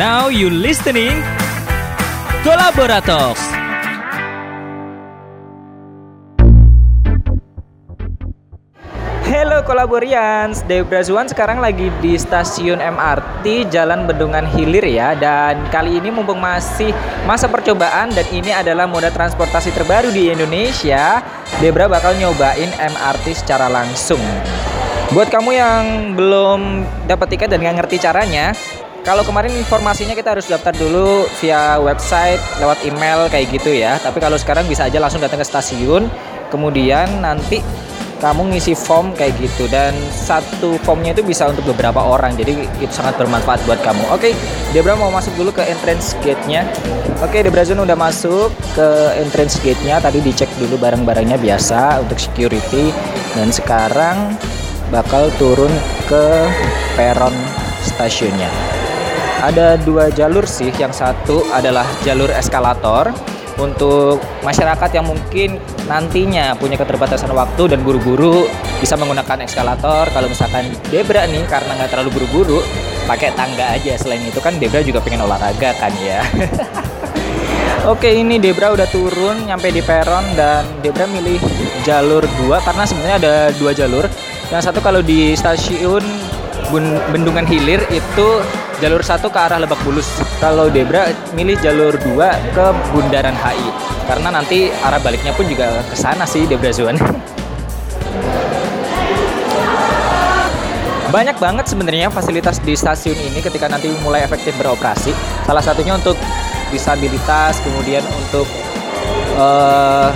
Now you listening Kolaborator. Halo kolaborians, Debra Zuan sekarang lagi di stasiun MRT Jalan Bendungan Hilir ya. Dan kali ini mumpung masih masa percobaan dan ini adalah moda transportasi terbaru di Indonesia Debra bakal nyobain MRT secara langsung. Buat kamu yang belum dapat tiket dan nggak ngerti caranya kalau kemarin informasinya kita harus daftar dulu via website, lewat email kayak gitu ya. Tapi kalau sekarang bisa aja langsung datang ke stasiun, kemudian nanti kamu ngisi form kayak gitu. Dan satu formnya itu bisa untuk beberapa orang jadi itu sangat bermanfaat buat kamu. Oke Debra mau masuk dulu ke entrance gate-nya. Oke Debra Zun udah masuk ke entrance gate-nya. Tadi dicek dulu barang-barangnya biasa untuk security. Dan sekarang bakal turun ke peron stasiunnya ada dua jalur sih. Yang satu adalah jalur eskalator untuk masyarakat yang mungkin nantinya punya keterbatasan waktu dan buru-buru bisa menggunakan eskalator. Kalau misalkan Debra nih karena nggak terlalu buru-buru pakai tangga aja. Selain itu kan Debra juga pengen olahraga kan ya. Oke ini Debra udah turun nyampe di peron dan Debra milih jalur dua karena sebenarnya ada dua jalur. Yang satu kalau di stasiun Bendungan Hilir itu jalur satu ke arah Lebak Bulus. Kalau Debra milih jalur dua ke Bundaran HI karena nanti arah baliknya pun juga ke sana sih Debra Zuan. Banyak banget sebenarnya fasilitas di stasiun ini ketika nanti mulai efektif beroperasi. Salah satunya untuk disabilitas, kemudian untuk uh,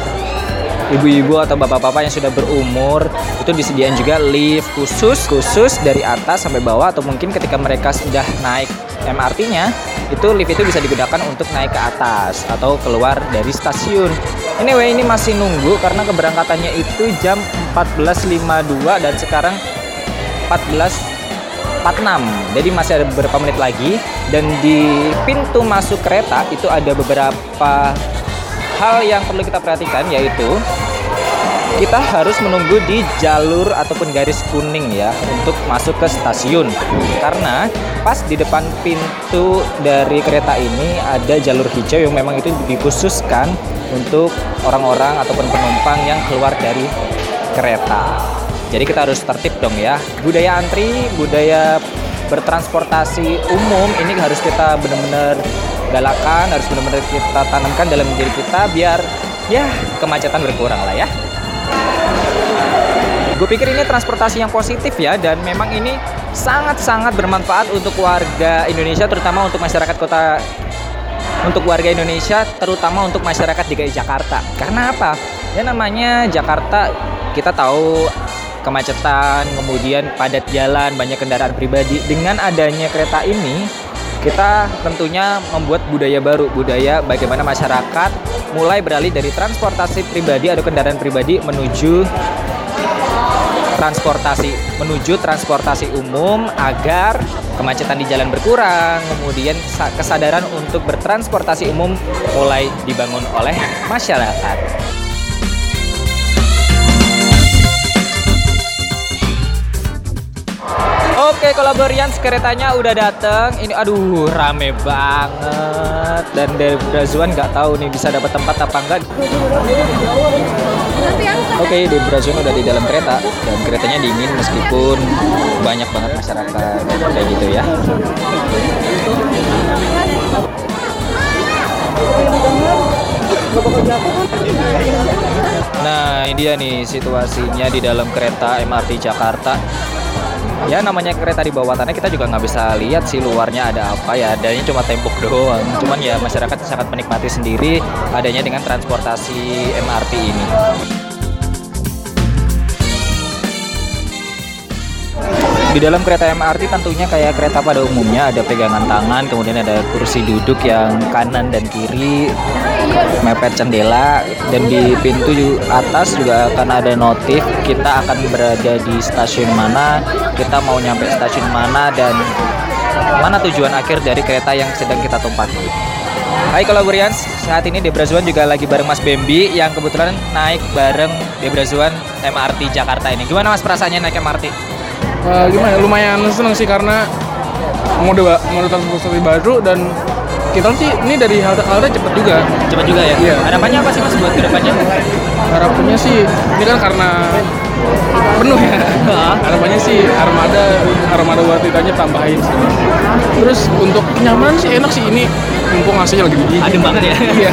ibu-ibu atau bapak-bapak yang sudah berumur itu disediakan juga lift khusus khusus dari atas sampai bawah atau mungkin ketika mereka sudah naik MRT-nya itu lift itu bisa digunakan untuk naik ke atas atau keluar dari stasiun. Anyway ini masih nunggu karena keberangkatannya itu jam 14.52 dan sekarang 14.46 jadi masih ada beberapa menit lagi dan di pintu masuk kereta itu ada beberapa hal yang perlu kita perhatikan yaitu kita harus menunggu di jalur ataupun garis kuning ya untuk masuk ke stasiun. Karena pas di depan pintu dari kereta ini ada jalur hijau yang memang itu dikhususkan untuk orang-orang ataupun penumpang yang keluar dari kereta. Jadi kita harus tertib dong ya. Budaya antri budaya bertransportasi umum ini harus kita benar-benar galakan harus benar-benar kita tanamkan dalam diri kita biar ya kemacetan berkurang lah ya. Gue pikir ini transportasi yang positif ya dan memang ini sangat-sangat bermanfaat untuk warga Indonesia terutama untuk masyarakat kota untuk warga Indonesia terutama untuk masyarakat DKI Jakarta. Karena apa? Ya namanya Jakarta kita tahu kemacetan kemudian padat jalan banyak kendaraan pribadi. Dengan adanya kereta ini kita tentunya membuat budaya baru, budaya bagaimana masyarakat mulai beralih dari transportasi pribadi atau kendaraan pribadi menuju transportasi menuju transportasi umum agar kemacetan di jalan berkurang, kemudian kesadaran untuk bertransportasi umum mulai dibangun oleh masyarakat. Oke, kolaborian keretanya udah dateng. Ini aduh rame banget. Dan dari Brazuan nggak tahu nih bisa dapat tempat apa enggak. Oke, di Brazuan udah di dalam kereta dan keretanya dingin meskipun banyak banget masyarakat kayak gitu ya. Nah, ini dia nih situasinya di dalam kereta MRT Jakarta ya namanya kereta di bawah tanah kita juga nggak bisa lihat sih luarnya ada apa ya. Adanya cuma tembok doang. Cuman ya masyarakat sangat menikmati sendiri adanya dengan transportasi MRT ini di dalam kereta MRT tentunya kayak kereta pada umumnya ada pegangan tangan kemudian ada kursi duduk yang kanan dan kiri mepet jendela dan di pintu atas juga akan ada notif kita akan berada di stasiun mana kita mau nyampe stasiun mana dan mana tujuan akhir dari kereta yang sedang kita tumpaki Hai kolaborians, saat ini Debrazuan juga lagi bareng Mas Bembi yang kebetulan naik bareng Debrazuan MRT Jakarta ini. Gimana Mas perasaannya naik MRT? Uh, gimana ya, lumayan seneng sih karena mode mode transportasi baru dan kita sih ini dari halte halte cepet juga Cepat juga ya. Iya. Harapannya apa sih Mas buat ke depannya? harapannya sih ini kan karena penuh ya harapannya sih armada armada buat ditanya tambahin sih terus untuk kenyamanan sih enak sih ini mumpung AC-nya lagi dingin Adem banget ya. iya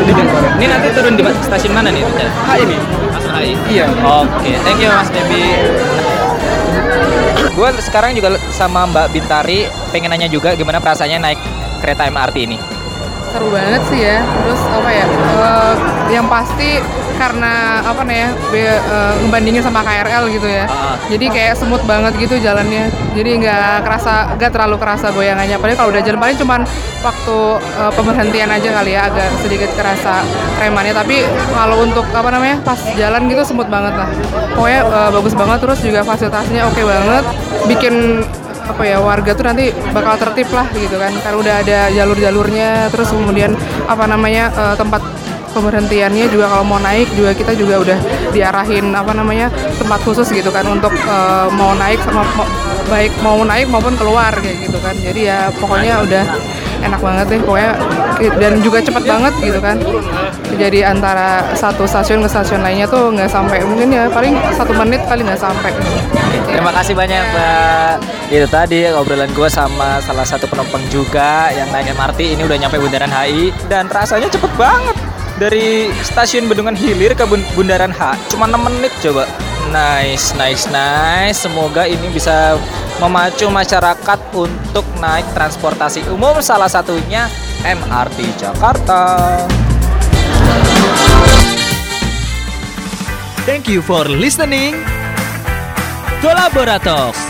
jadi jangan Ini nanti turun di stasiun mana nih? ah ini Masuk HI. iya Oke, thank you Mas Debi. Gue sekarang juga sama Mbak Bintari pengen nanya juga gimana perasaannya naik kereta MRT ini. Seru banget sih ya. Terus apa ya eh, yang pasti karena apa nih ya be- eh, ngebandingin sama KRL gitu ya. Ah. jadi kayak semut banget gitu jalannya. Jadi nggak kerasa nggak terlalu kerasa goyangannya. Padahal kalau udah jalan paling cuman waktu eh, pemberhentian aja kali ya agak sedikit kerasa remannya tapi kalau untuk apa namanya pas jalan gitu semut banget lah. Pokoknya eh, bagus banget. Terus juga fasilitasnya oke banget. Bikin apa ya warga tuh nanti bakal tertib lah gitu kan. Karena udah ada jalur-jalurnya terus kemudian apa namanya eh, tempat pemberhentiannya juga kalau mau naik juga kita juga udah diarahin apa namanya tempat khusus gitu kan untuk eh, mau naik sama mau- baik mau naik maupun keluar kayak gitu kan. Jadi ya pokoknya udah enak banget deh pokoknya dan juga cepet banget gitu kan jadi antara satu stasiun ke stasiun lainnya tuh nggak sampai mungkin ya paling satu menit kali nggak sampai Terima kasih banyak Mbak. Itu tadi obrolan gue sama salah satu penumpang juga yang naik MRT ini udah nyampe Bundaran HI dan rasanya cepet banget dari stasiun Bendungan Hilir ke Bun- Bundaran H cuma 6 menit coba. Nice, nice, nice. Semoga ini bisa memacu masyarakat untuk naik transportasi umum salah satunya MRT Jakarta. Thank you for listening. Kolaborator